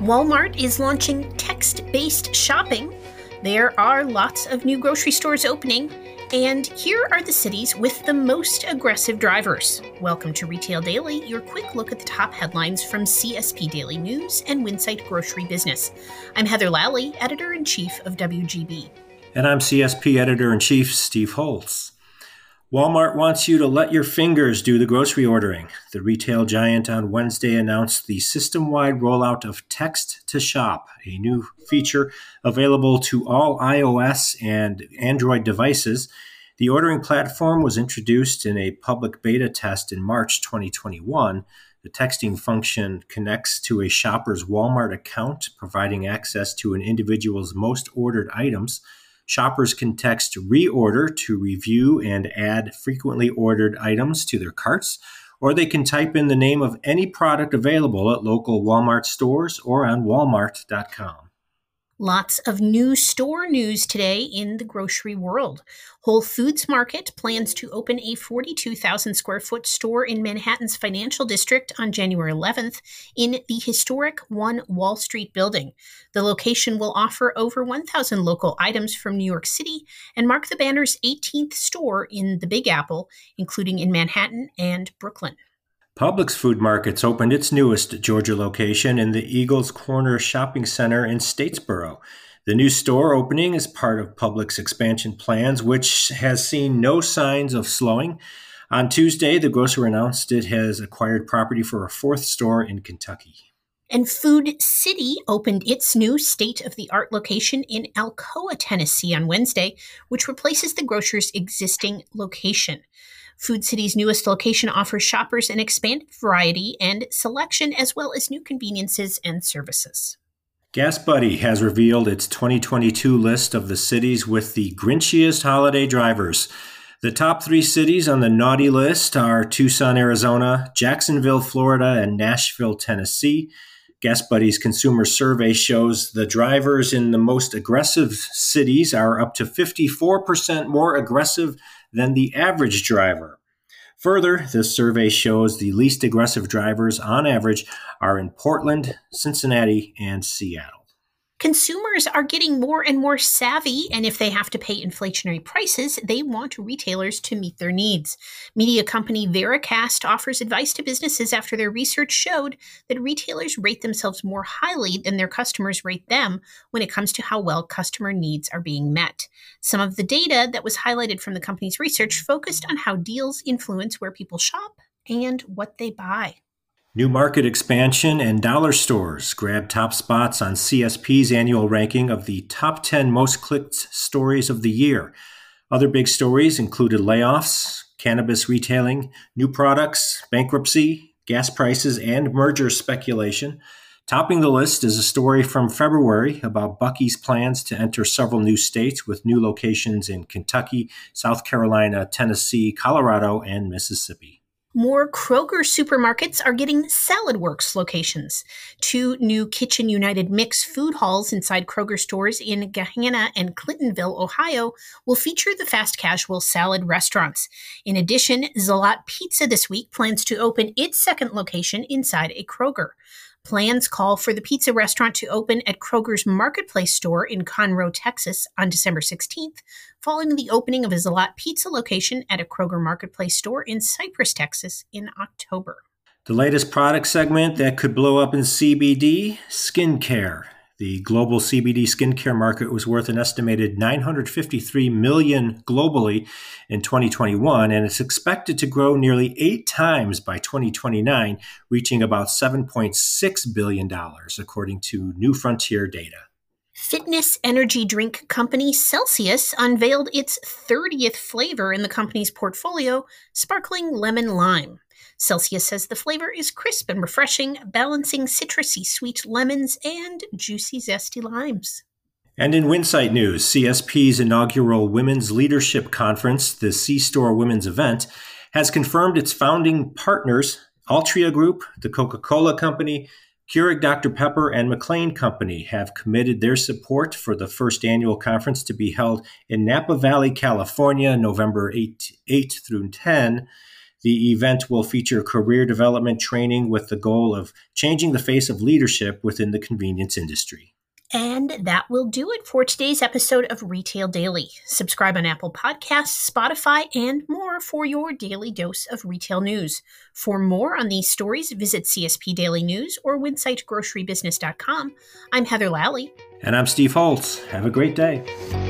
Walmart is launching text based shopping. There are lots of new grocery stores opening. And here are the cities with the most aggressive drivers. Welcome to Retail Daily, your quick look at the top headlines from CSP Daily News and Winsight Grocery Business. I'm Heather Lalley, editor in chief of WGB. And I'm CSP editor in chief Steve Holtz. Walmart wants you to let your fingers do the grocery ordering. The retail giant on Wednesday announced the system wide rollout of Text to Shop, a new feature available to all iOS and Android devices. The ordering platform was introduced in a public beta test in March 2021. The texting function connects to a shopper's Walmart account, providing access to an individual's most ordered items. Shoppers can text reorder to review and add frequently ordered items to their carts, or they can type in the name of any product available at local Walmart stores or on walmart.com. Lots of new store news today in the grocery world. Whole Foods Market plans to open a 42,000 square foot store in Manhattan's financial district on January 11th in the historic One Wall Street building. The location will offer over 1,000 local items from New York City and mark the banner's 18th store in the Big Apple, including in Manhattan and Brooklyn. Publix Food Markets opened its newest Georgia location in the Eagles Corner Shopping Center in Statesboro. The new store opening is part of Publix expansion plans, which has seen no signs of slowing. On Tuesday, the grocer announced it has acquired property for a fourth store in Kentucky. And Food City opened its new state of the art location in Alcoa, Tennessee on Wednesday, which replaces the grocer's existing location. Food City's newest location offers shoppers an expanded variety and selection, as well as new conveniences and services. Gas Buddy has revealed its 2022 list of the cities with the grinchiest holiday drivers. The top three cities on the naughty list are Tucson, Arizona, Jacksonville, Florida, and Nashville, Tennessee. Gas Buddy's consumer survey shows the drivers in the most aggressive cities are up to 54% more aggressive than the average driver. Further, this survey shows the least aggressive drivers on average are in Portland, Cincinnati, and Seattle. Consumers are getting more and more savvy, and if they have to pay inflationary prices, they want retailers to meet their needs. Media company Vericast offers advice to businesses after their research showed that retailers rate themselves more highly than their customers rate them when it comes to how well customer needs are being met. Some of the data that was highlighted from the company's research focused on how deals influence where people shop and what they buy. New market expansion and dollar stores grab top spots on CSP's annual ranking of the top 10 most clicked stories of the year. Other big stories included layoffs, cannabis retailing, new products, bankruptcy, gas prices, and merger speculation. Topping the list is a story from February about Buc-ee's plans to enter several new states with new locations in Kentucky, South Carolina, Tennessee, Colorado, and Mississippi. More Kroger supermarkets are getting Salad Works locations. Two new Kitchen United Mix food halls inside Kroger stores in Gahanna and Clintonville, Ohio, will feature the fast casual salad restaurants. In addition, Zalat Pizza this week plans to open its second location inside a Kroger. Plans call for the pizza restaurant to open at Kroger's Marketplace store in Conroe, Texas on December 16th, following the opening of a Zalat Pizza location at a Kroger Marketplace store in Cypress, Texas in October. The latest product segment that could blow up in CBD skincare. The global CBD skincare market was worth an estimated 953 million globally in 2021 and it's expected to grow nearly 8 times by 2029, reaching about 7.6 billion dollars according to New Frontier data. Fitness energy drink company Celsius unveiled its 30th flavor in the company's portfolio, sparkling lemon lime. Celsius says the flavor is crisp and refreshing, balancing citrusy sweet lemons and juicy zesty limes. And in Winsight News, CSP's inaugural Women's Leadership Conference, the C Store Women's event, has confirmed its founding partners, Altria Group, the Coca Cola Company, Keurig Dr. Pepper, and McLane Company have committed their support for the first annual conference to be held in Napa Valley, California, November 8, 8 through 10. The event will feature career development training with the goal of changing the face of leadership within the convenience industry. And that will do it for today's episode of Retail Daily. Subscribe on Apple Podcasts, Spotify, and more for your daily dose of retail news. For more on these stories, visit CSP Daily News or winsightgrocerybusiness.com. I'm Heather Lalley. And I'm Steve Holtz. Have a great day.